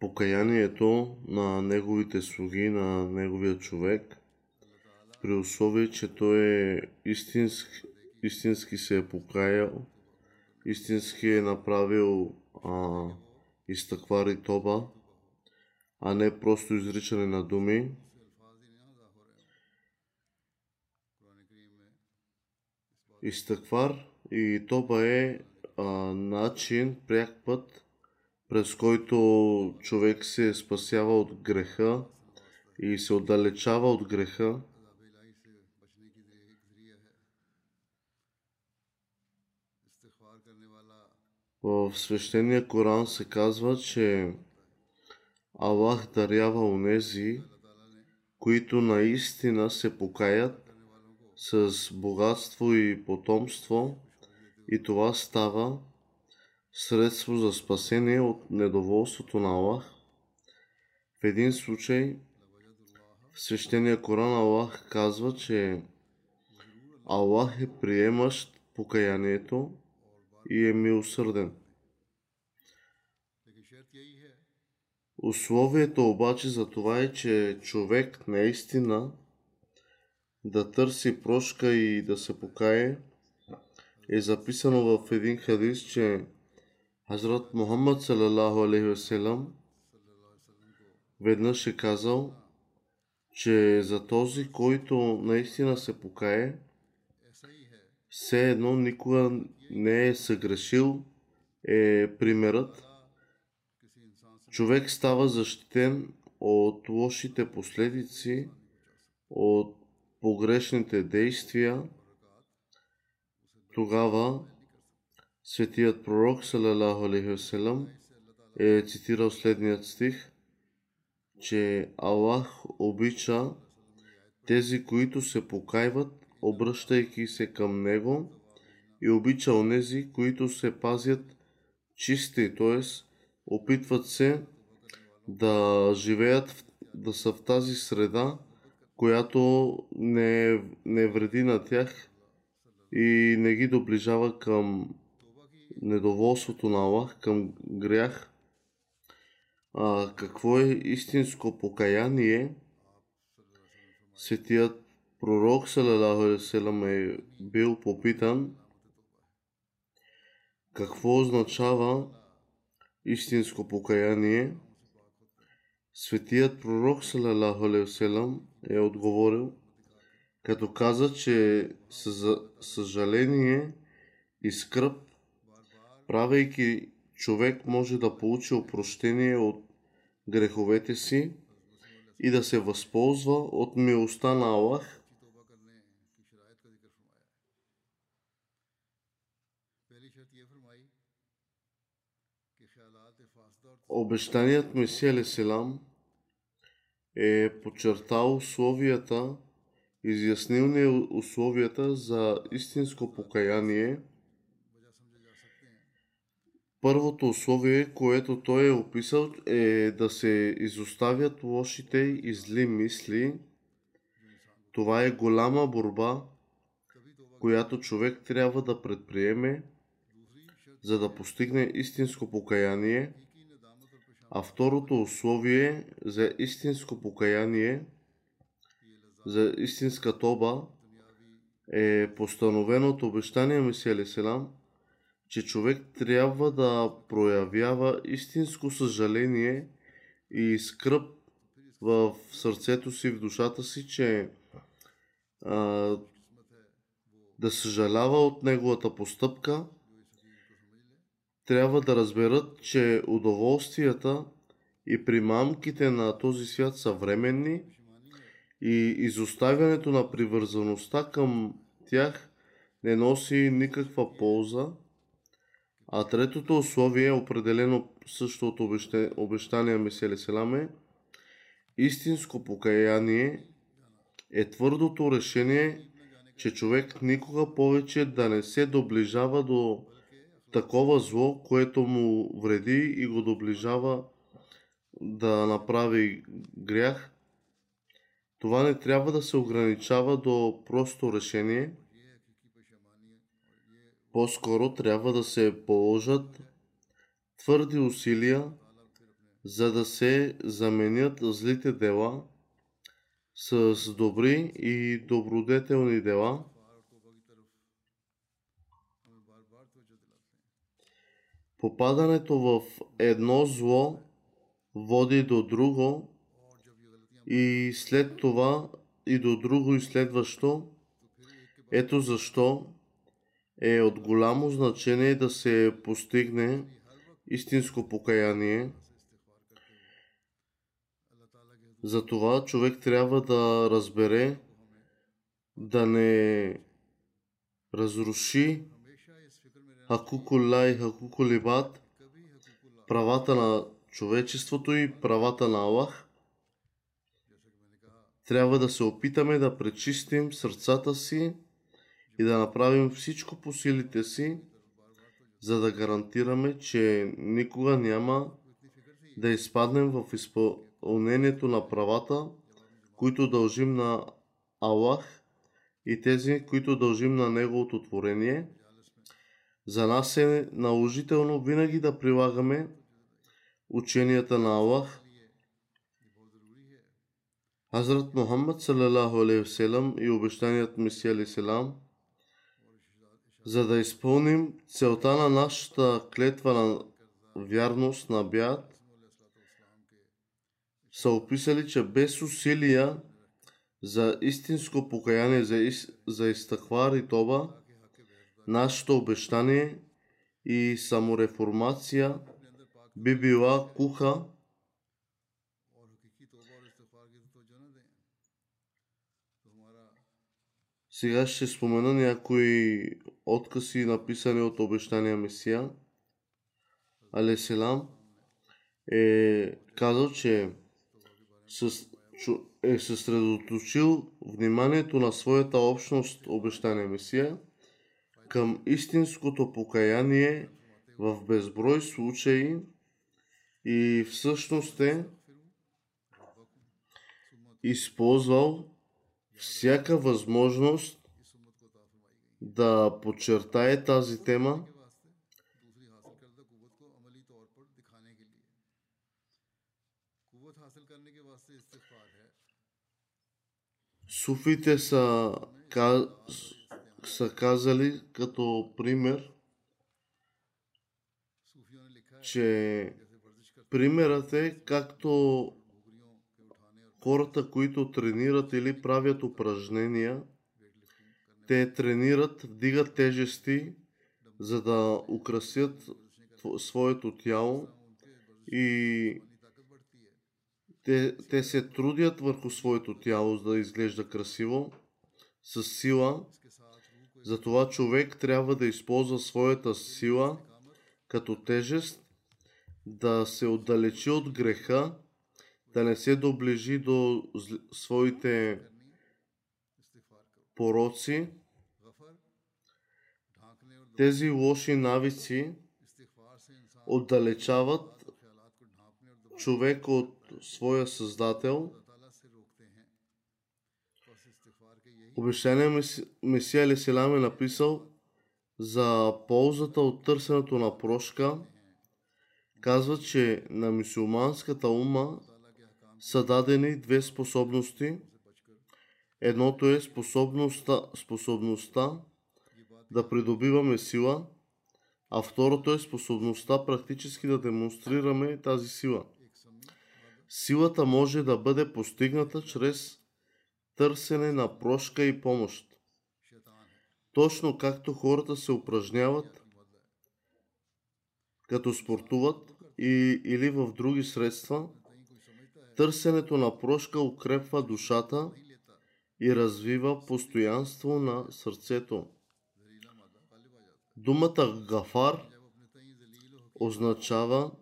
Покаянието на неговите слуги, на неговия човек, при условие, че той е истински, истински се е покаял, истински е направил а, изтъквар тоба, а не просто изричане на думи. Изтъквар и тоба е а, начин, пряк път, през който човек се спасява от греха и се отдалечава от греха. В свещения Коран се казва, че Аллах дарява онези, които наистина се покаят с богатство и потомство и това става средство за спасение от недоволството на Аллах. В един случай в свещения Коран Аллах казва, че Аллах е приемащ покаянието и е милосърден. Условието обаче за това е, че човек наистина да търси прошка и да се покае, е записано в един хадис, че Хазрат Мухаммад салалаху алейхи васелам веднъж е казал, че за този, който наистина се покае, все едно никога не е съгрешил, е примерът. Човек става защитен от лошите последици, от погрешните действия. Тогава Светият пророк, салалаху алейхи е цитирал следният стих, че Аллах обича тези, които се покайват, обръщайки се към Него и обича онези, които се пазят чисти, т.е. опитват се да живеят, да са в тази среда, която не, не вреди на тях и не ги доближава към недоволството на Аллах към грях. А, какво е истинско покаяние? Светият пророк Салалаху е бил попитан какво означава истинско покаяние. Светият пророк Салалаху е отговорил, като каза, че съжаление и скръп правейки човек може да получи опрощение от греховете си и да се възползва от милостта на Аллах. Обещаният Месия Селам е подчертал условията, изяснил ни условията за истинско покаяние – Първото условие, което той е описал, е да се изоставят лошите и зли мисли. Това е голяма борба, която човек трябва да предприеме, за да постигне истинско покаяние, а второто условие за истинско покаяние, за истинска тоба, е постановено от обещания Месия Селам, че човек трябва да проявява истинско съжаление и скръп в сърцето си, в душата си, че а, да съжалява от неговата постъпка, трябва да разберат, че удоволствията и примамките на този свят са временни и изоставянето на привързаността към тях не носи никаква полза. А третото условие, определено също от обещания Меселе Селаме, истинско покаяние е твърдото решение, че човек никога повече да не се доближава до такова зло, което му вреди и го доближава да направи грях. Това не трябва да се ограничава до просто решение. По-скоро трябва да се положат твърди усилия, за да се заменят злите дела с добри и добродетелни дела. Попадането в едно зло води до друго и след това и до друго и следващо. Ето защо е от голямо значение да се постигне истинско покаяние. Затова човек трябва да разбере да не разруши Хакукулла и Хакукулибат, правата на човечеството и правата на Аллах. Трябва да се опитаме да пречистим сърцата си и да направим всичко по силите си, за да гарантираме, че никога няма да изпаднем в изпълнението на правата, които дължим на Аллах и тези, които дължим на Неговото творение. За нас е наложително винаги да прилагаме ученията на Аллах. Хазрат Мухаммад и обещаният Месия алейхи за да изпълним целта на нашата клетва на вярност на бят, са описали, че без усилия за истинско покаяние, за, из, за изтъхвар и тоба, нашето обещание и самореформация би била куха. Сега ще спомена някои откази, написани от обещания Месия. Алеселам е казал, че е съсредоточил вниманието на своята общност обещания Месия към истинското покаяние в безброй случаи и всъщност е използвал всяка възможност да подчертае тази тема. Суфите са, са казали като пример, че примерът е както хората, които тренират или правят упражнения, те тренират, вдигат тежести, за да украсят своето тяло и те, те се трудят върху своето тяло, за да изглежда красиво, с сила. Затова човек трябва да използва своята сила като тежест, да се отдалечи от греха да не се доближи до своите пороци, тези лоши навици отдалечават човек от своя Създател. Обещания Меси- Месия Алиселам е написал за ползата от търсенето на прошка. Казва, че на мусулманската ума са дадени две способности. Едното е способността, способността да придобиваме сила, а второто е способността практически да демонстрираме тази сила. Силата може да бъде постигната чрез търсене на прошка и помощ. Точно както хората се упражняват, като спортуват и, или в други средства, търсенето на прошка укрепва душата и развива постоянство на сърцето. Думата гафар означава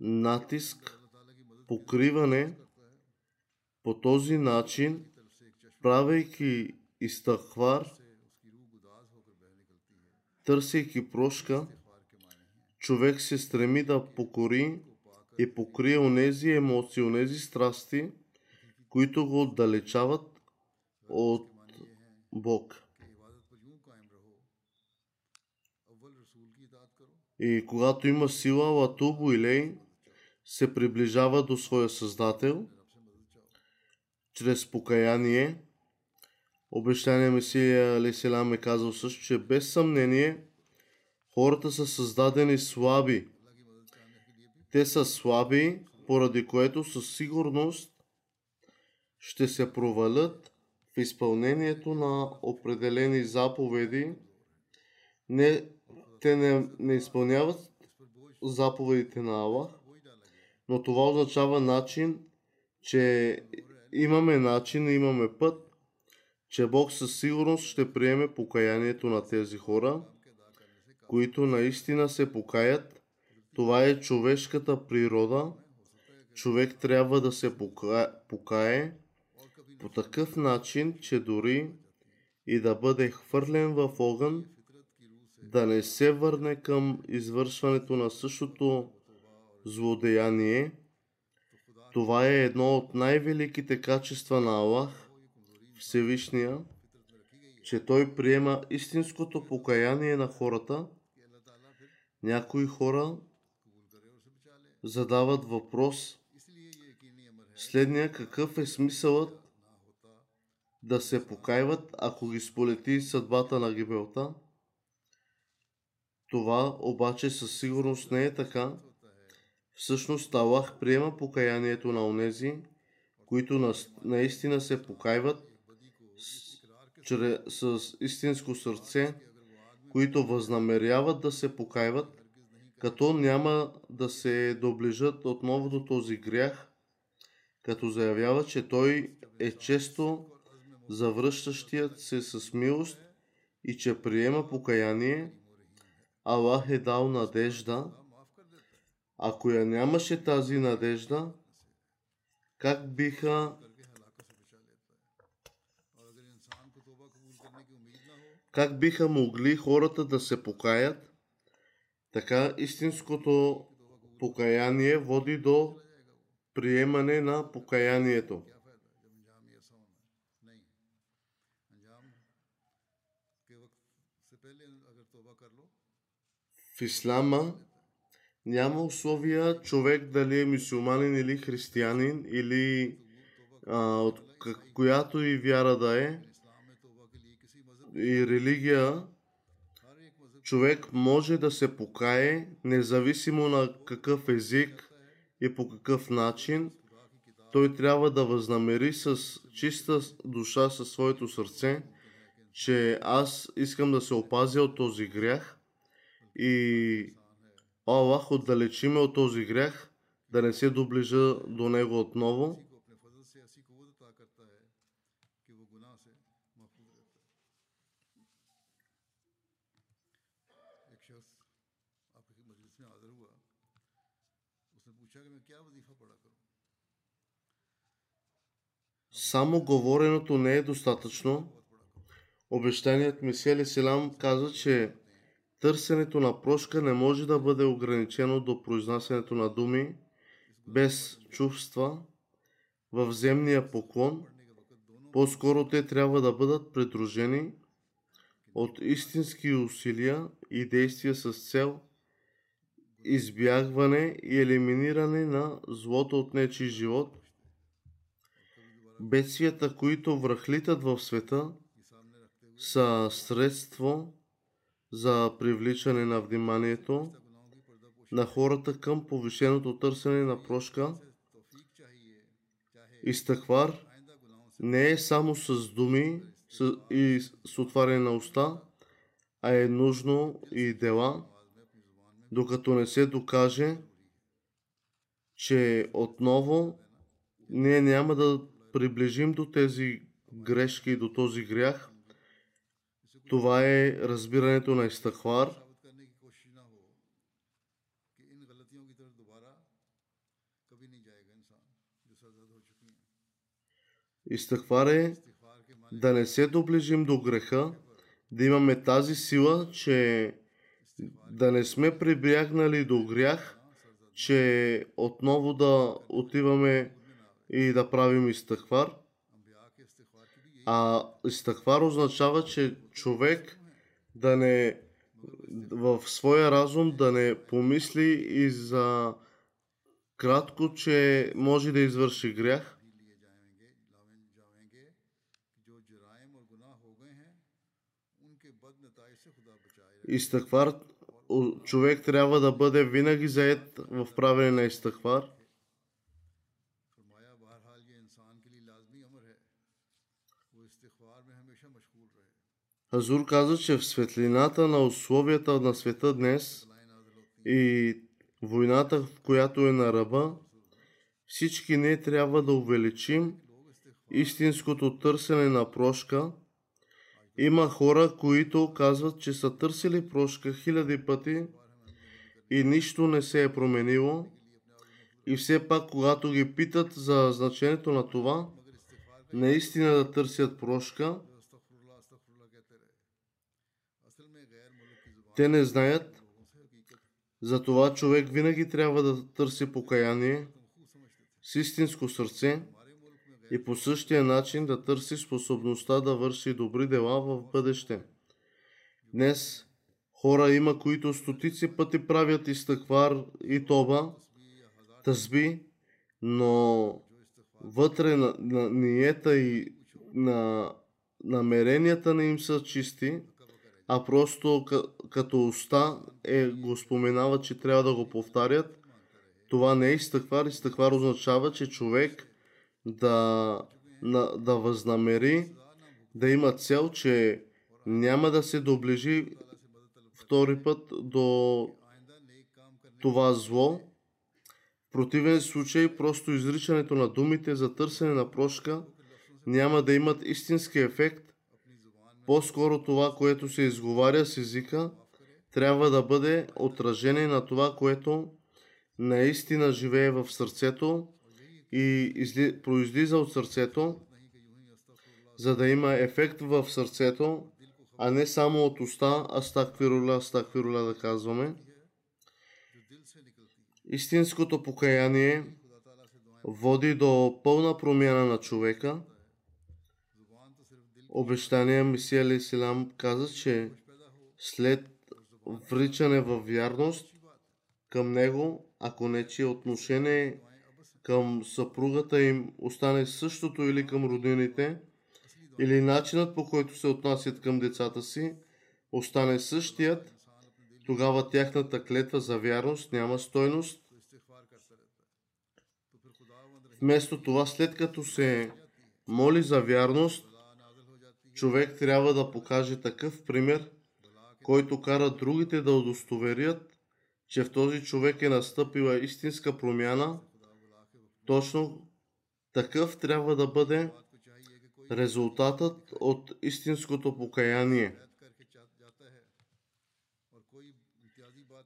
натиск, покриване. По този начин, правейки изтъхвар, търсейки прошка, човек се стреми да покори и покрие онези емоции, онези страсти, които го отдалечават от Бог. И когато има сила, Латубо Илей се приближава до своя Създател чрез покаяние. Обещание Месия Алиселам е казал също, че без съмнение хората са създадени слаби. Те са слаби, поради което със сигурност ще се провалят изпълнението на определени заповеди. Не, те не, не изпълняват заповедите на Аллах, но това означава начин, че имаме начин, имаме път, че Бог със сигурност ще приеме покаянието на тези хора, които наистина се покаят. Това е човешката природа. Човек трябва да се пока- покае по такъв начин, че дори и да бъде хвърлен в огън, да не се върне към извършването на същото злодеяние. Това е едно от най-великите качества на Аллах, Всевишния, че Той приема истинското покаяние на хората. Някои хора задават въпрос следния какъв е смисълът да се покайват, ако ги сполети съдбата на гибелта. Това обаче със сигурност не е така. Всъщност Аллах приема покаянието на онези, които наистина се покайват с, с истинско сърце, които възнамеряват да се покайват, като няма да се доближат отново до този грях, като заявява, че той е често завръщащият се с милост и че приема покаяние, Аллах е дал надежда. Ако я нямаше тази надежда, как биха как биха могли хората да се покаят? Така истинското покаяние води до приемане на покаянието. В ислама няма условия човек дали е мусулманин или християнин или а, от която и вяра да е и религия човек може да се покае независимо на какъв език и по какъв начин. Той трябва да възнамери с чиста душа със своето сърце, че аз искам да се опазя от този грях и О, Аллах, отдалечи ме от този грях, да не се доближа до него отново. Само говореното не е достатъчно. Обещаният Месия Селам каза, че Търсенето на прошка не може да бъде ограничено до произнасянето на думи без чувства в земния поклон. По-скоро те трябва да бъдат придружени от истински усилия и действия с цел избягване и елиминиране на злото от нечи живот, бедствията, които връхлитат в света, са средство за привличане на вниманието на хората към повишеното търсене на прошка. Изтъквар не е само с думи и с отваряне на уста, а е нужно и дела, докато не се докаже, че отново ние няма да приближим до тези грешки и до този грях. Това е разбирането на Истахвар. Истахвар е да не се доближим до греха, да имаме тази сила, че да не сме прибягнали до грях, че отново да отиваме и да правим изтъхвар. А изтъхвар означава, че човек да не в своя разум да не помисли и за кратко, че може да извърши грях. Изтъхвар, човек трябва да бъде винаги заед в правене на изтъхвар. Хазур каза, че в светлината на условията на света днес и войната, в която е на ръба, всички ние трябва да увеличим истинското търсене на прошка. Има хора, които казват, че са търсили прошка хиляди пъти и нищо не се е променило. И все пак, когато ги питат за значението на това, наистина да търсят прошка, Те не знаят, затова човек винаги трябва да търси покаяние с истинско сърце и по същия начин да търси способността да върши добри дела в бъдеще. Днес хора има, които стотици пъти правят изтъквар и тоба, тъзби, но вътре на, на ниета и на намеренията не им са чисти а просто като уста е, го споменава, че трябва да го повтарят. Това не е изтъквар. Изтъквар означава, че човек да, на, да възнамери, да има цел, че няма да се доближи втори път до това зло. В противен случай, просто изричането на думите за търсене на прошка няма да имат истински ефект, по-скоро това, което се изговаря с езика, трябва да бъде отражение на това, което наистина живее в сърцето и изли... произлиза от сърцето, за да има ефект в сърцето, а не само от уста, астаквируля, астаквируля да казваме. Истинското покаяние води до пълна промяна на човека – обещания Месия Алейсалам каза, че след вричане във вярност към него, ако не че отношение към съпругата им остане същото или към родините, или начинът по който се отнасят към децата си остане същият, тогава тяхната клетва за вярност няма стойност. Вместо това, след като се моли за вярност, човек трябва да покаже такъв пример, който кара другите да удостоверят, че в този човек е настъпила истинска промяна. Точно такъв трябва да бъде резултатът от истинското покаяние.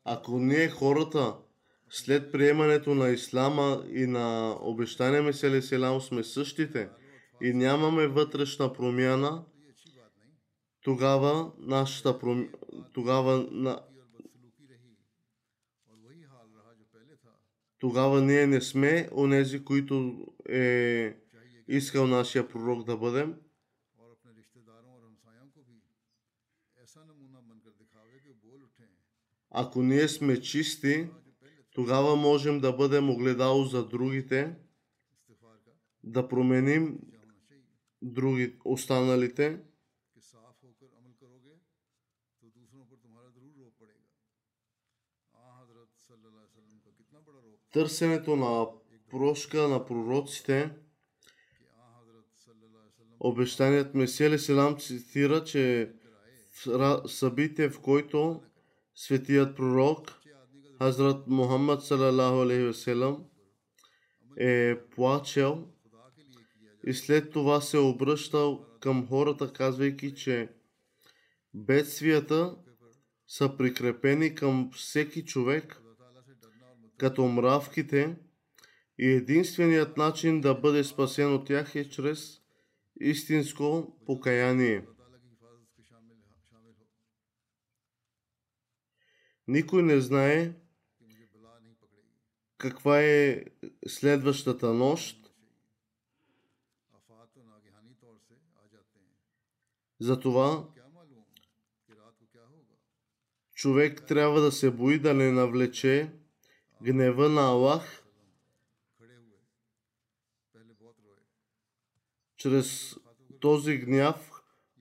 Ако ние хората след приемането на ислама и на обещания Селам сме същите и нямаме вътрешна промяна, тогава нашата пром... тогава на... тогава ние не сме онези, които е искал нашия пророк да бъдем. Ако ние сме чисти, тогава можем да бъдем огледало за другите, да променим други, останалите. търсенето на прошка на пророците, обещаният Месия Леселам цитира, че в събитие, в който светият пророк Хазрат Мухаммад салалаху е плачел и след това се е обръщал към хората, казвайки, че бедствията са прикрепени към всеки човек, като мравките, и единственият начин да бъде спасен от тях е чрез истинско покаяние. Никой не знае каква е следващата нощ. Затова човек трябва да се бои да не навлече гнева на Аллах чрез този гняв,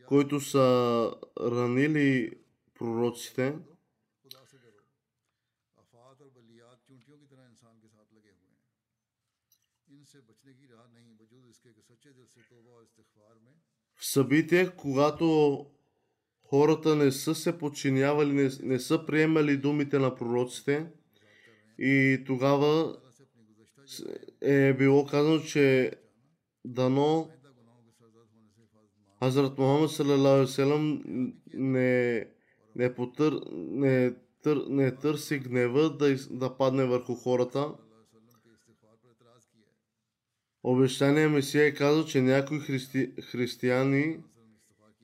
който са ранили пророците, в събития, когато хората не са се подчинявали, не, не са приемали думите на пророците, и тогава е било казано, че дано Азрат Мухаммад салам не, не, потър, не, тър, не търси гнева да, да падне върху хората. Обещание Месия е казал, че някои христи, християни,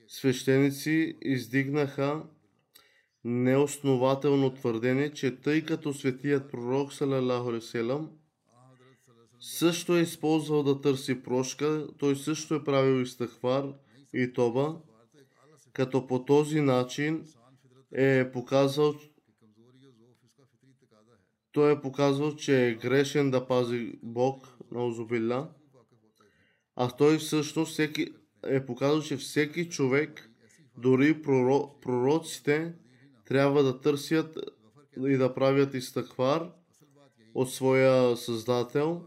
свещеници издигнаха неоснователно твърдение, че тъй като светият пророк Салалаху също е използвал да търси прошка, той също е правил изтъхвар и тоба, като по този начин е показал, той е показвал, че е грешен да пази Бог на Озубилля, а той всъщност всеки, е показал, че всеки човек, дори пророците, трябва да търсят и да правят изтъквар от своя Създател.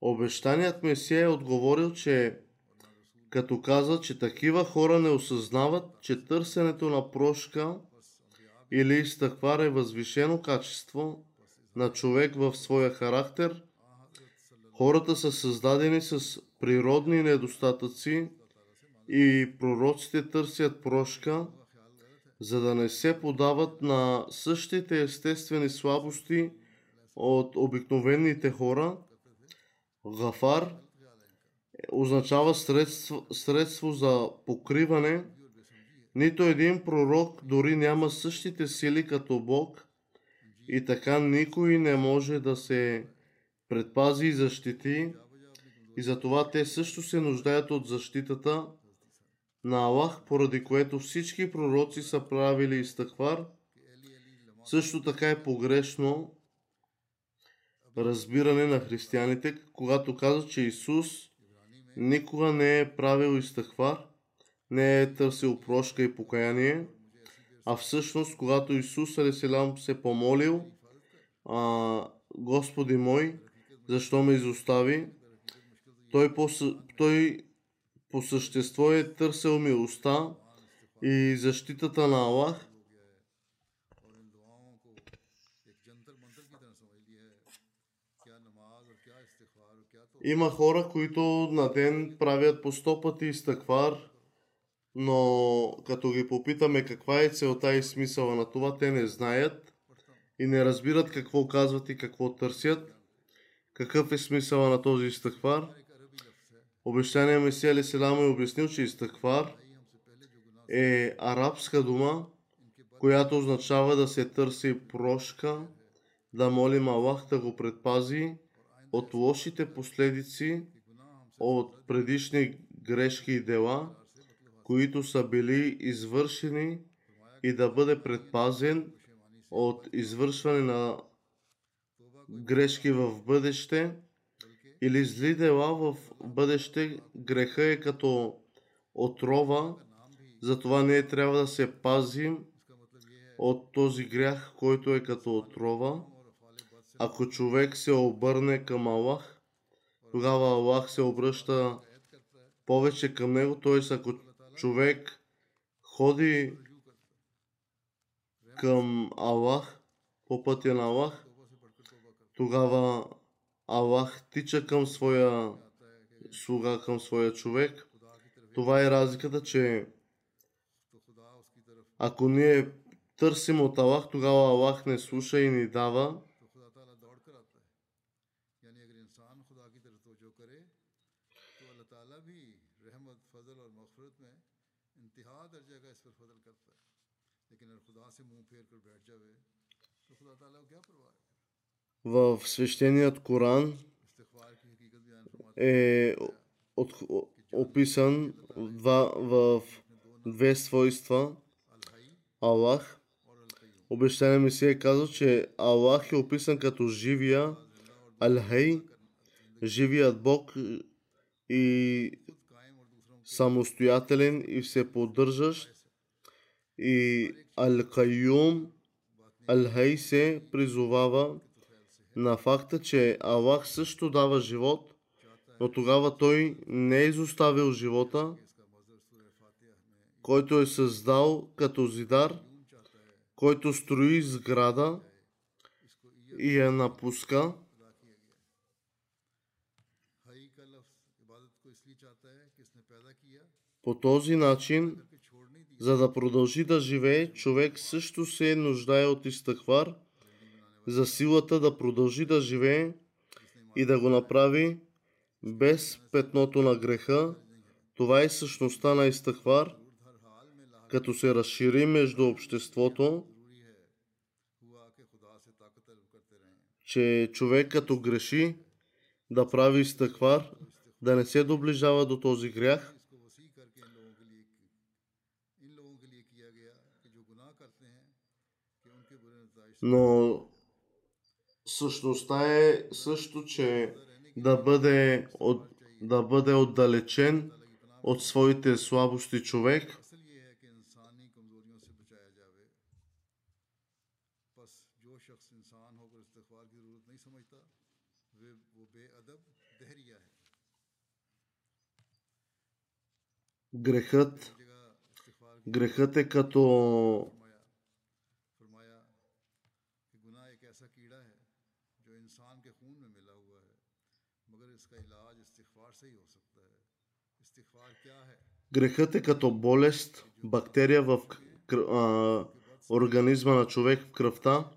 Обещаният Месия е отговорил, че като каза, че такива хора не осъзнават, че търсенето на прошка или изтъквар е възвишено качество на човек в своя характер. Хората са създадени с природни недостатъци и пророците търсят прошка – за да не се подават на същите естествени слабости от обикновените хора. Гафар означава средство, средство за покриване. Нито един пророк дори няма същите сили като Бог и така никой не може да се предпази и защити и затова те също се нуждаят от защитата на Аллах, поради което всички пророци са правили изтъквар. Също така е погрешно разбиране на християните, когато казват, че Исус никога не е правил изтъквар, не е търсил прошка и покаяние, а всъщност, когато Исус Алеселам се помолил, а, Господи мой, защо ме изостави, той по, съ- той по същество е търсил милостта и защитата на Аллах. Има хора, които на ден правят по сто пъти изтъквар, но като ги попитаме каква е целта и смисъла на това, те не знаят и не разбират какво казват и какво търсят. Какъв е смисъла на този изтъквар? Обещание Месия Али Селам е обяснил, че изтъквар е арабска дума, която означава да се търси прошка, да молим Аллах да го предпази от лошите последици от предишни грешки и дела, които са били извършени и да бъде предпазен от извършване на грешки в бъдеще или зли дела в бъдеще. Греха е като отрова, затова ние трябва да се пазим от този грях, който е като отрова. Ако човек се обърне към Аллах, тогава Аллах се обръща повече към него, т.е. ако човек ходи към Аллах, по пътя на Аллах, тогава Аллах тича към своя слуга, към своя човек. Това е разликата, че ако ние търсим от Аллах, тогава Аллах не слуша и ни дава. В свещеният Коран е от, описан два, в две свойства Аллах. Обещания Месия казва, че Аллах е описан като живия Алхай, живият Бог и самостоятелен и все поддържащ и Ал-Кайюм Алхай се призовава на факта, че Аллах също дава живот, но тогава той не е изоставил живота, който е създал като зидар, който строи сграда и я напуска. По този начин, за да продължи да живее, човек също се нуждае от изтъквар за силата да продължи да живее и да го направи без петното на греха. Това е същността на изтъквар, като се разшири между обществото, че човек като греши да прави изтъквар, да не се доближава до този грях, но същността е също, че да бъде, от, да бъде отдалечен от своите слабости човек. Грехът, грехът е като Грехът е като болест, бактерия в а, организма на човек в кръвта,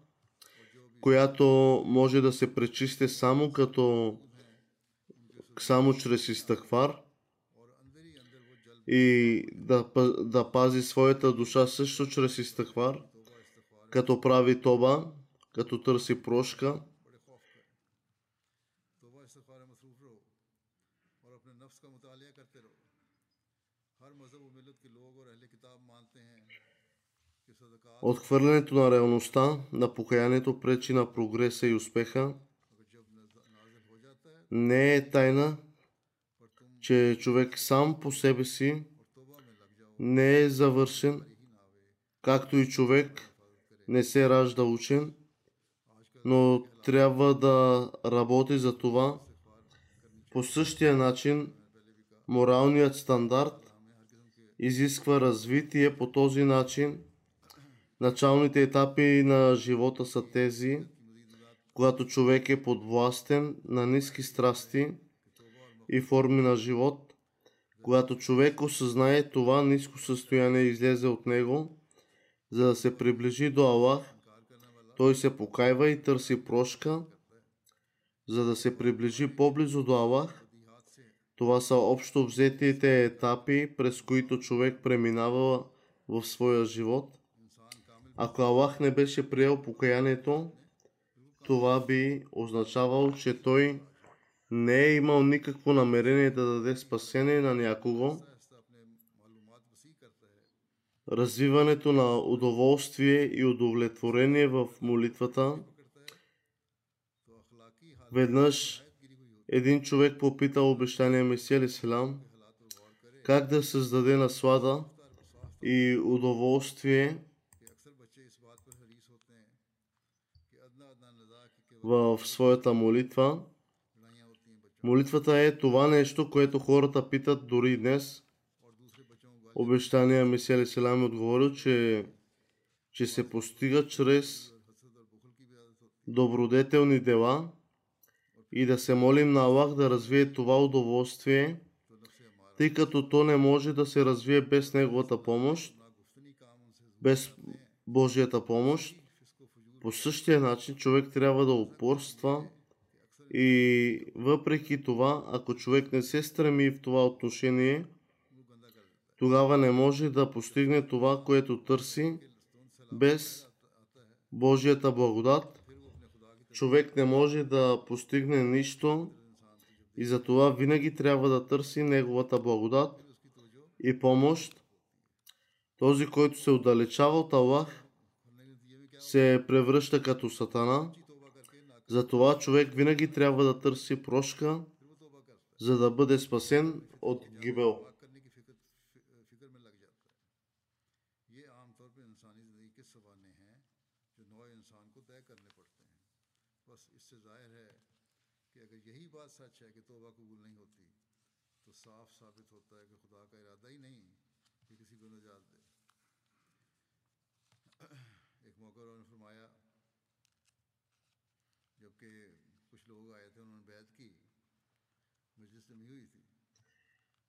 която може да се пречисти само като само чрез изтъквар и да, да пази своята душа също чрез изтъквар, като прави тоба, като търси прошка – Отхвърлянето на реалността на покаянието пречи на прогреса и успеха. Не е тайна, че човек сам по себе си не е завършен, както и човек не се ражда учен, но трябва да работи за това. По същия начин, моралният стандарт изисква развитие по този начин – Началните етапи на живота са тези, когато човек е подвластен на ниски страсти и форми на живот, когато човек осъзнае това ниско състояние и излезе от него, за да се приближи до Аллах, той се покайва и търси прошка, за да се приближи по-близо до Аллах. Това са общо взетите етапи, през които човек преминава в своя живот – ако Аллах не беше приел покаянието, това би означавало, че той не е имал никакво намерение да даде спасение на някого. Развиването на удоволствие и удовлетворение в молитвата. Веднъж един човек попита обещания Месия Селам как да създаде наслада и удоволствие – в своята молитва. Молитвата е това нещо, което хората питат дори днес. Обещания Месия Леселам отговорил, че, че се постига чрез добродетелни дела и да се молим на Аллах да развие това удоволствие, тъй като то не може да се развие без Неговата помощ, без Божията помощ. По същия начин човек трябва да упорства и въпреки това, ако човек не се стреми в това отношение, тогава не може да постигне това, което търси без Божията благодат. Човек не може да постигне нищо и затова винаги трябва да търси Неговата благодат и помощ. Този, който се отдалечава от Аллах, се превръща като сатана. Затова човек винаги трябва да търси прошка, за да бъде спасен от гибел.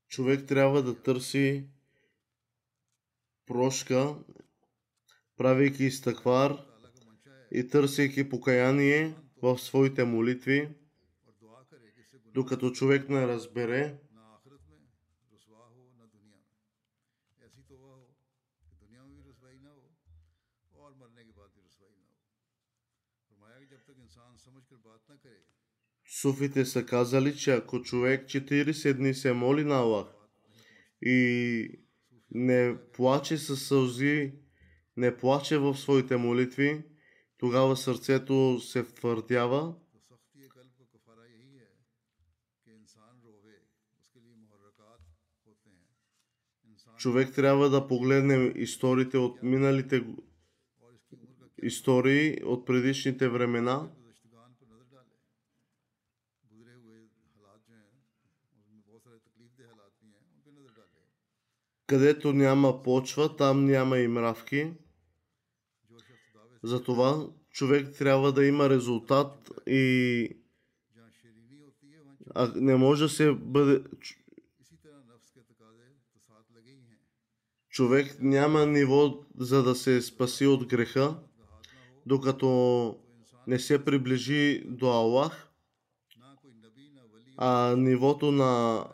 Човек трябва да търси прошка, правейки изтъквар и търсейки покаяние в своите молитви, докато човек не разбере, Суфите са казали, че ако човек 40 дни се моли на Аллах и не плаче със сълзи, не плаче в своите молитви, тогава сърцето се втвърдява. Човек трябва да погледне историите от миналите истории от предишните времена. Където няма почва, там няма и мравки. Затова човек трябва да има резултат и а не може да се бъде... Човек няма ниво за да се спаси от греха, докато не се приближи до Аллах, а нивото на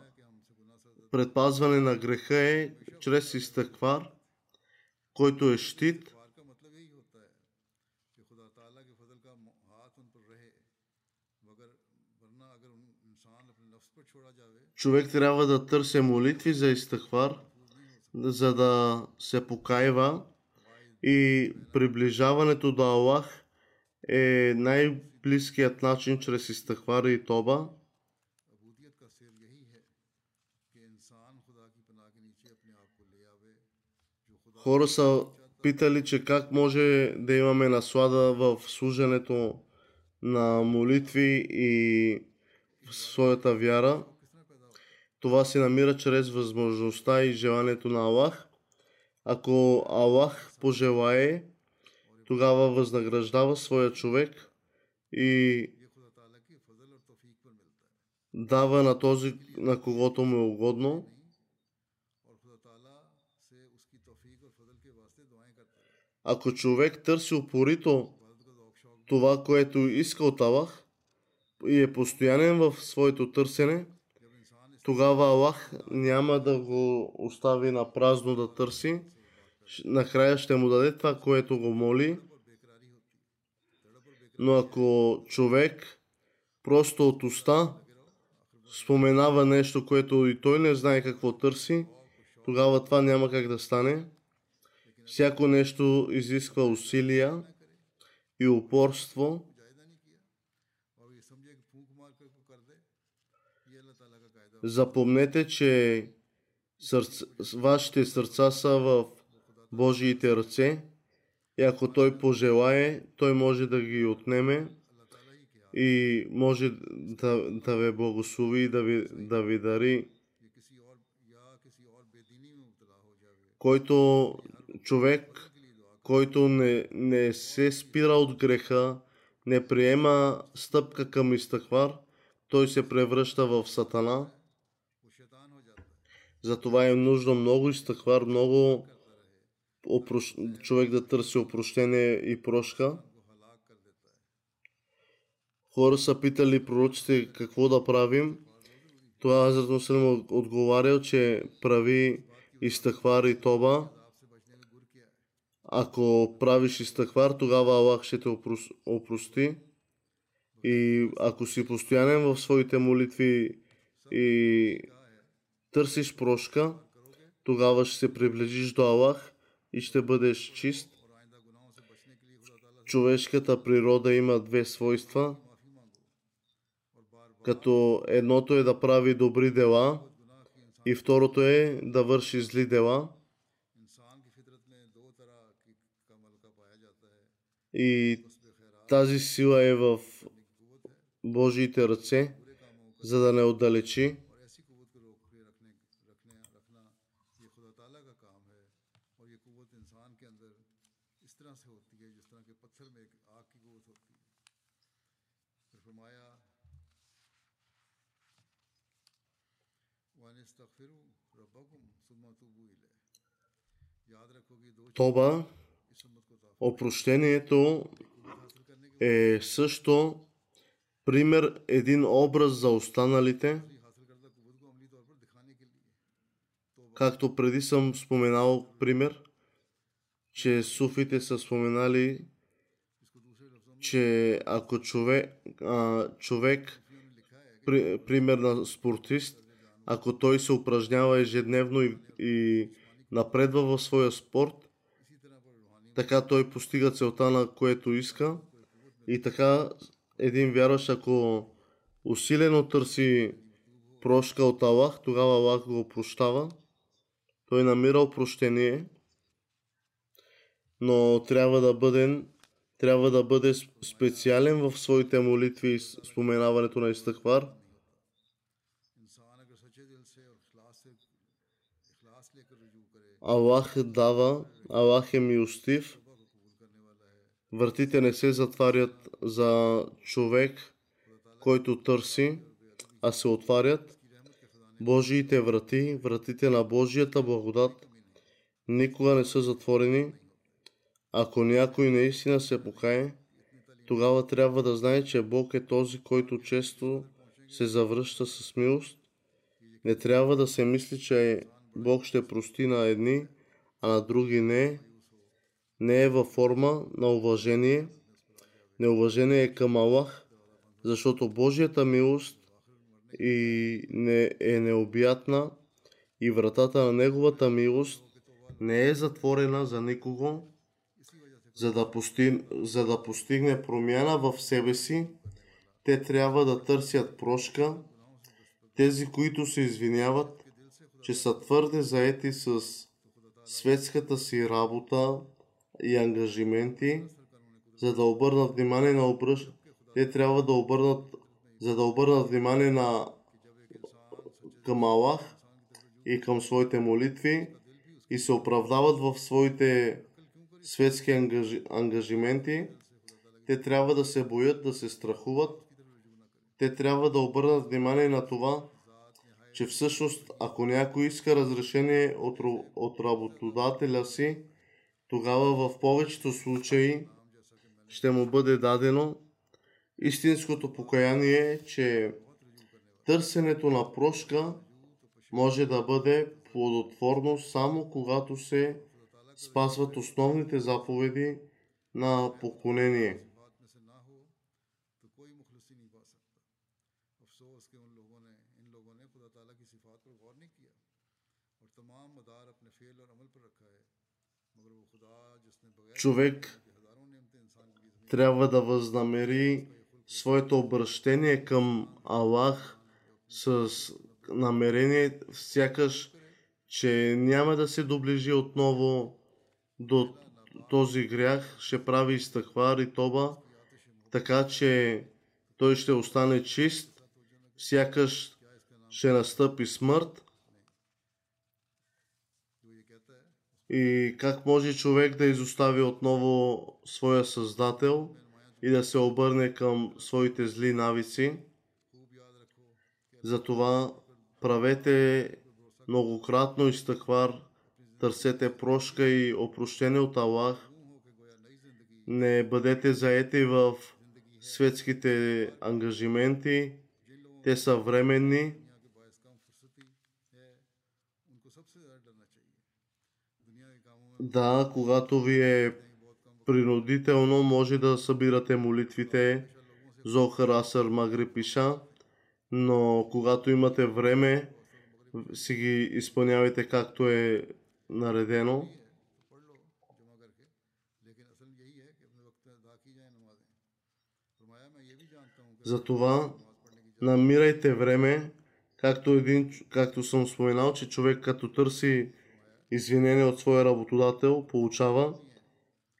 предпазване на греха е чрез изтъквар, който е щит, човек трябва да търси молитви за изтъхвар, за да се покаива и приближаването до Аллах е най-близкият начин чрез изтъхвар и тоба. хора са питали, че как може да имаме наслада в служенето на молитви и в своята вяра. Това се намира чрез възможността и желанието на Аллах. Ако Аллах пожелае, тогава възнаграждава своя човек и дава на този, на когото му е угодно. Ако човек търси упорито това, което иска от Аллах и е постоянен в своето търсене, тогава Аллах няма да го остави на празно да търси. Накрая ще му даде това, което го моли. Но ако човек просто от уста споменава нещо, което и той не знае какво търси, тогава това няма как да стане. Всяко нещо изисква усилия и упорство. Запомнете, че сърц... вашите сърца са в Божиите ръце и ако Той пожелае, Той може да ги отнеме и може да, да ви благослови и да ви, да ви дари който човек, който не, не се спира от греха, не приема стъпка към изтъхвар, той се превръща в сатана. Затова е нужно много изтъхвар, много опрощ... човек да търси опрощение и прошка. Хора са питали пророците, какво да правим. Това Хазрат Муслим отговарял, че прави изтъхвар и тоба. Ако правиш изтъквар, тогава Аллах ще те опрости. И ако си постоянен в своите молитви и търсиш прошка, тогава ще се приближиш до Аллах и ще бъдеш чист. Човешката природа има две свойства. Като едното е да прави добри дела и второто е да върши зли дела. И тази сила е в Божиите ръце, за да не отдалечи. Тоба Опрощението е също пример, един образ за останалите. Както преди съм споменал пример, че суфите са споменали, че ако човек, а, човек при, пример на спортист, ако той се упражнява ежедневно и, и напредва в своя спорт, така той постига целта на което иска. И така един вярваш ако усилено търси прошка от Аллах, тогава Аллах го прощава. Той намира опрощение, но трябва да бъде, трябва да бъде специален в своите молитви и споменаването на изтъквар. Аллах дава Аллах е милостив. Вратите не се затварят за човек, който търси, а се отварят. Божиите врати, вратите на Божията благодат, никога не са затворени. Ако някой наистина се покае, тогава трябва да знае, че Бог е този, който често се завръща с милост. Не трябва да се мисли, че Бог ще прости на едни, а на други не. Не е във форма на уважение. Неуважение е към Аллах, защото Божията милост и не е необятна и вратата на Неговата милост не е затворена за никого, за да, пости... за да постигне промяна в себе си, те трябва да търсят прошка. Тези, които се извиняват, че са твърде заети с светската си работа и ангажименти, за да обърнат внимание на обръщ... Те трябва да обърнат, за да обърнат внимание на към Аллах и към своите молитви и се оправдават в своите светски ангажи... ангажименти. Те трябва да се боят, да се страхуват. Те трябва да обърнат внимание на това, че всъщност ако някой иска разрешение от, от работодателя си, тогава в повечето случаи ще му бъде дадено. Истинското покаяние че търсенето на прошка може да бъде плодотворно само когато се спазват основните заповеди на поклонение. Човек трябва да възнамери своето обращение към Аллах с намерение, сякаш, че няма да се доближи отново до този грях, ще прави изтъквар и тоба, така че той ще остане чист, сякаш ще настъпи смърт. И как може човек да изостави отново своя Създател и да се обърне към своите зли навици? Затова правете многократно изтъквар, търсете прошка и опрощение от Аллах. Не бъдете заети в светските ангажименти. Те са временни. Да, когато ви е принудително, може да събирате молитвите Зохар, Асър, Магриб, Иша, но когато имате време, си ги изпълнявайте както е наредено. Затова намирайте време, както, един, както съм споменал, че човек като търси извинение от своя работодател, получава.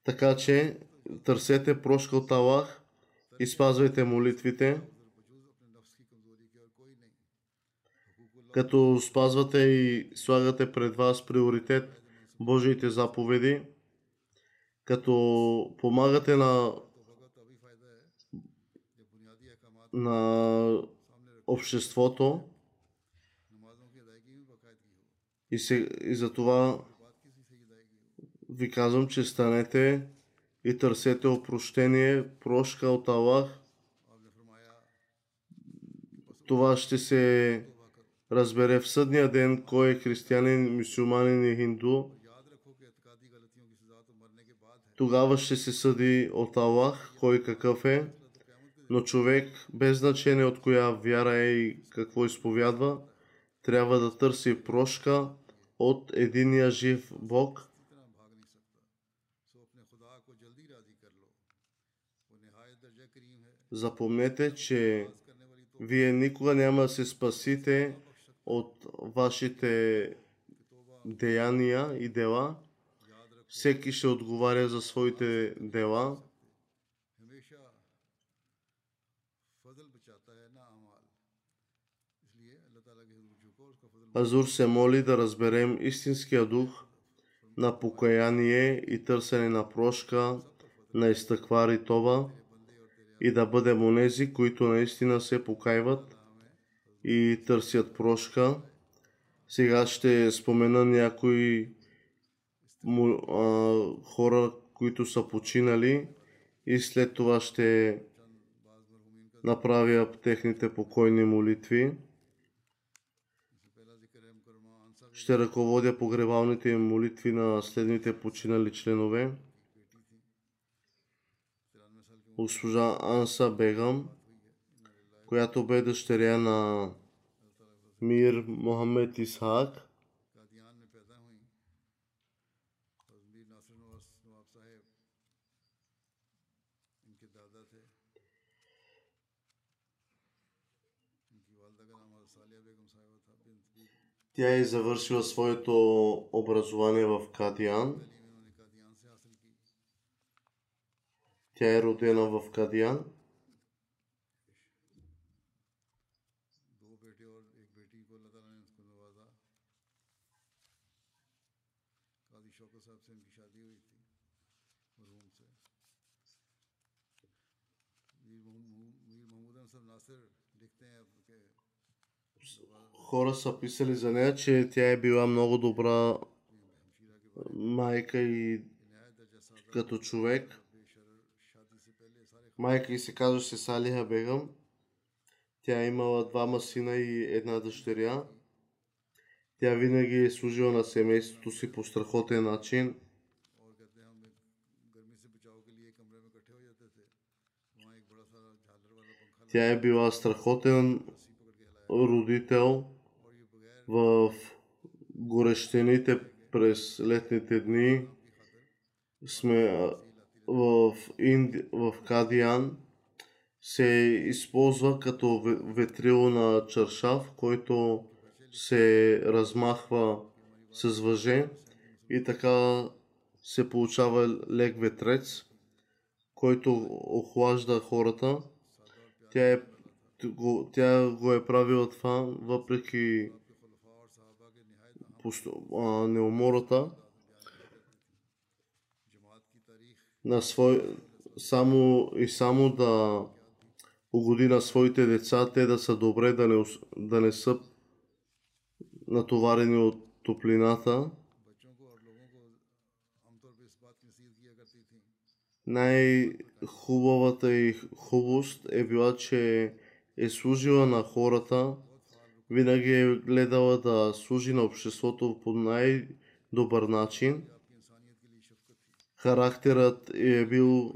Така че търсете прошка от Аллах и спазвайте молитвите. Като спазвате и слагате пред вас приоритет Божиите заповеди, като помагате на на обществото и, се, и за това ви казвам, че станете и търсете опрощение, прошка от Аллах. Това ще се разбере в съдния ден кой е християнин, мусулманин и хинду. Тогава ще се съди от Аллах кой какъв е. Но човек, без значение от коя вяра е и какво изповядва, трябва да търси прошка от единия жив Бог. Запомнете, че вие никога няма да се спасите от вашите деяния и дела. Всеки ще отговаря за своите дела. Азур се моли да разберем истинския дух на покаяние и търсене на прошка, на изтъквар и това и да бъдем онези, които наистина се покайват и търсят прошка. Сега ще спомена някои а, хора, които са починали и след това ще направя техните покойни молитви. Ще ръководя погребалните молитви на следните починали членове. Госпожа Анса Бегам, която бе дъщеря на Мир Мохамед Исхак. Тя е завършила своето образование в Кадиан. Тя е родена в Кадиан. Хора са писали за нея, че тя е била много добра майка и като човек. Майка и се казваше Салиха Бегам. Тя е имала двама сина и една дъщеря. Тя винаги е служила на семейството си по страхотен начин. Тя е била страхотен родител в горещените през летните дни. Сме в, Инди, в Кадиян, се използва като ве- ветрило на чаршав, който се размахва с въже. И така се получава лек ветрец, който охлажда хората. Тя, е, тя го е правила това, въпреки а, неумората на свой, само и само да угоди на своите деца, те да са добре, да не, да не са натоварени от топлината. Най-хубавата и хубост е била, че е служила на хората, винаги е гледала да служи на обществото по най-добър начин. Характерът е бил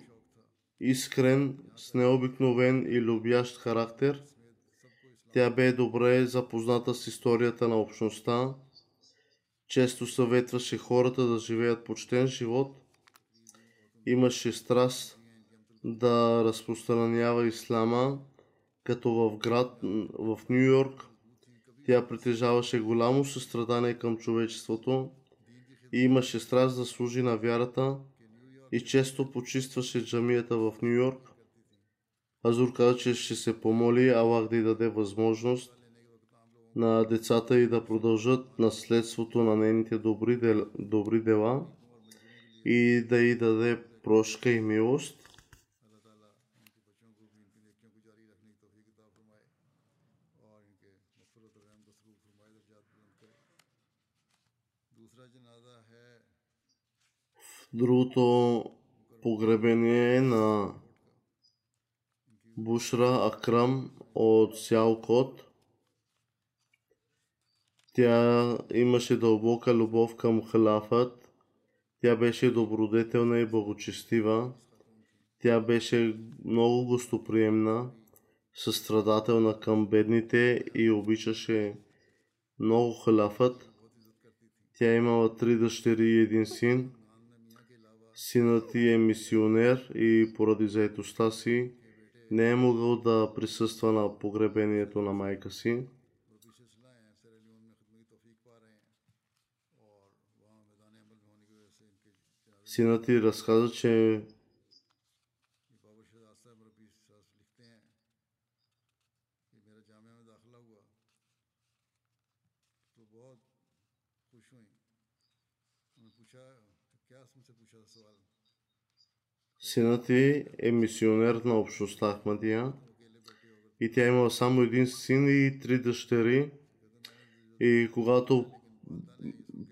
искрен, с необикновен и любящ характер. Тя бе добре запозната с историята на общността. Често съветваше хората да живеят почтен живот. Имаше страст да разпространява ислама като в град в Нью Йорк. Тя притежаваше голямо състрадание към човечеството и имаше страст да служи на вярата и често почистваше джамията в Нью Йорк. Азур каза, че ще се помоли Аллах да й даде възможност на децата и да продължат наследството на нейните добри, дел, добри дела и да й даде прошка и милост. Другото погребение е на Бушра Акрам от Сялкот. Тя имаше дълбока любов към халафът. Тя беше добродетелна и благочестива. Тя беше много гостоприемна, състрадателна към бедните и обичаше много халафът. Тя имала три дъщери и един син. Синът ти е мисионер и поради заетостта си не е могъл да присъства на погребението на майка си. Синът ти разказа, че синът ти е мисионер на общността Ахмадия и тя имала само един син и три дъщери. И когато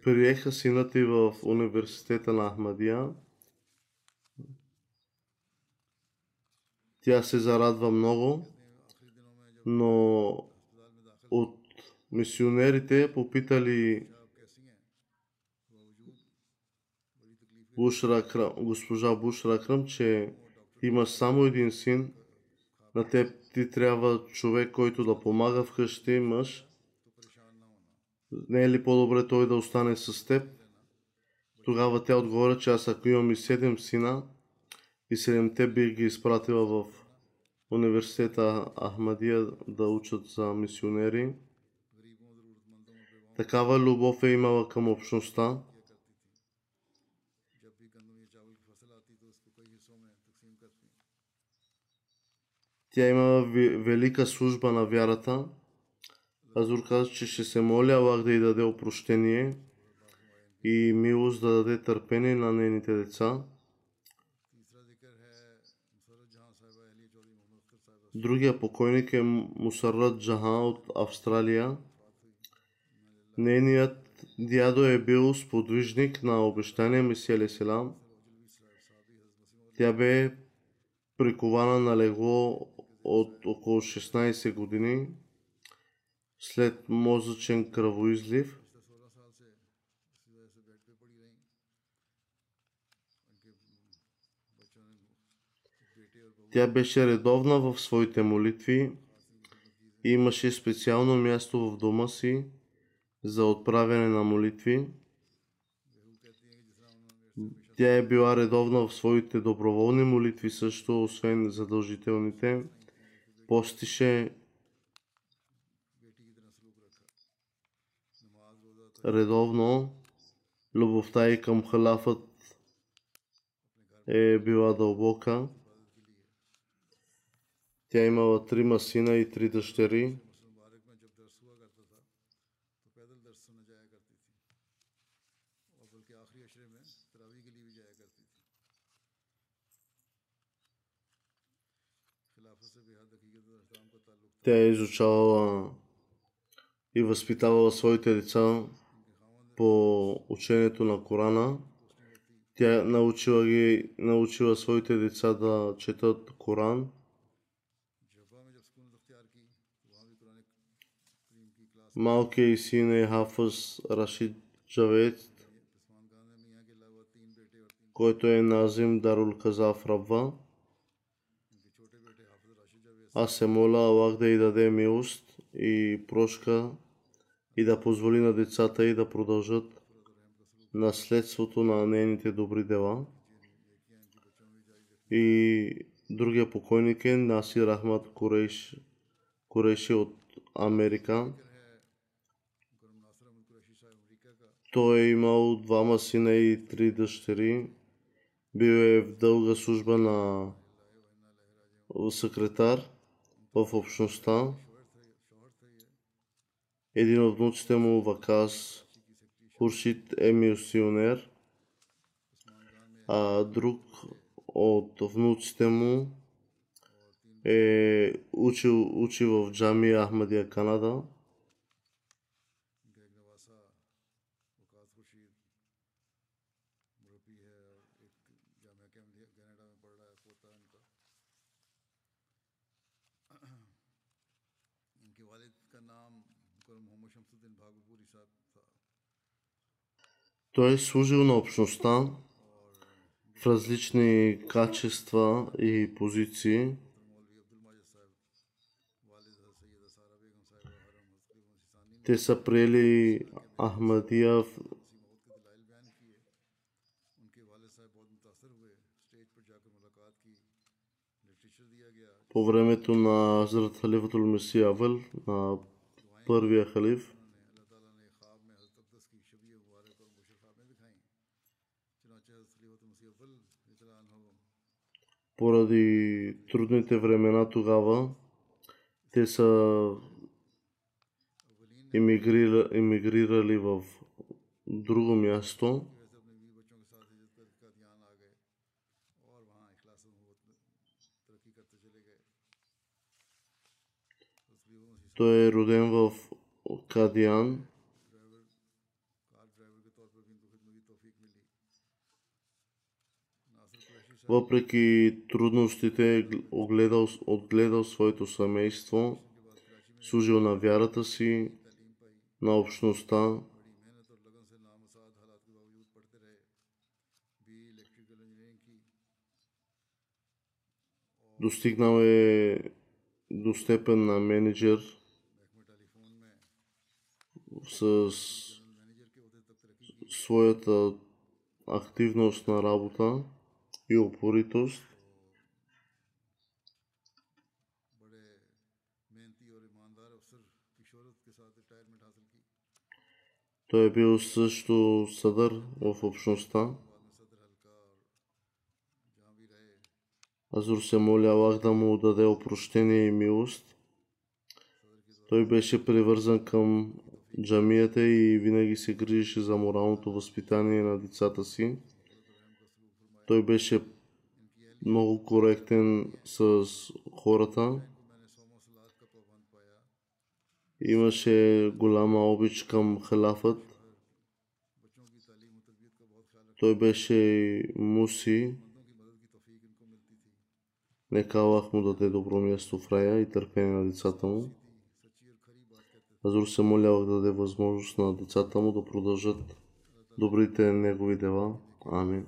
приеха синът ти в университета на Ахмадия, тя се зарадва много, но от мисионерите попитали Бушра госпожа Бушра Кръм, че имаш само един син, на теб ти трябва човек, който да помага вкъщи, мъж. Не е ли по-добре той да остане с теб? Тогава тя отговоря, че аз ако имам и седем сина, и седемте бих ги изпратила в университета Ахмадия да учат за мисионери. Такава любов е имала към общността. Тя има велика служба на вярата. Азур каза, че ще се моля Аллах да й даде опрощение и милост да даде търпение на нейните деца. Другия покойник е Мусарат Джаха от Австралия. Нейният дядо е бил сподвижник на обещания Месия Селам. Тя бе прикована на легло от около 16 години след мозъчен кръвоизлив. Тя беше редовна в своите молитви и имаше специално място в дома си за отправяне на молитви. Тя е била редовна в своите доброволни молитви също, освен задължителните постише редовно. Любовта и към халафът е била дълбока. Тя имала трима сина и три дъщери. Тя е изучавала и възпитавала своите деца по учението на Корана. Тя научила, ги, научила своите деца да четат Коран. Малкият и син е Хафъз Рашид Джавет, който е Назим Дарул Казав Рабва. Аз се моля Аллах да й даде милост и прошка и да позволи на децата й да продължат наследството на нейните добри дела. И другия покойник е Наси Рахмат Курейш, Курейши е от Америка. Той е имал двама сина и три дъщери. Бил е в дълга служба на секретар – в общността. Един от внуците му, Вакас Хуршит, е мисионер, а друг от внуците му е учил, учи в Джамия Ахмадия, Канада. Той е служил на общността в различни качества и позиции. Те са приели Ахмадия в по времето на Хазрат Халифатул Месиавъл, на първия халиф. поради трудните времена тогава. Те са емигрира, емигрирали в друго място. Той е роден в Кадиан. Въпреки трудностите, огледал, отгледал своето семейство, служил на вярата си, на общността. Достигнал е до степен на менеджер с своята активност на работа и упоритост. Той е бил също съдър в общността. Азур се моли Аллах да му даде опрощение и милост. Той беше привързан към джамията и винаги се грижеше за моралното възпитание на децата си. Той беше много коректен с хората. Имаше голяма обич към халафът. Той беше муси. Нека Аллах му даде добро място в рая и търпение на децата му. Азур се моля да даде възможност на децата му да продължат добрите негови дела. Амин.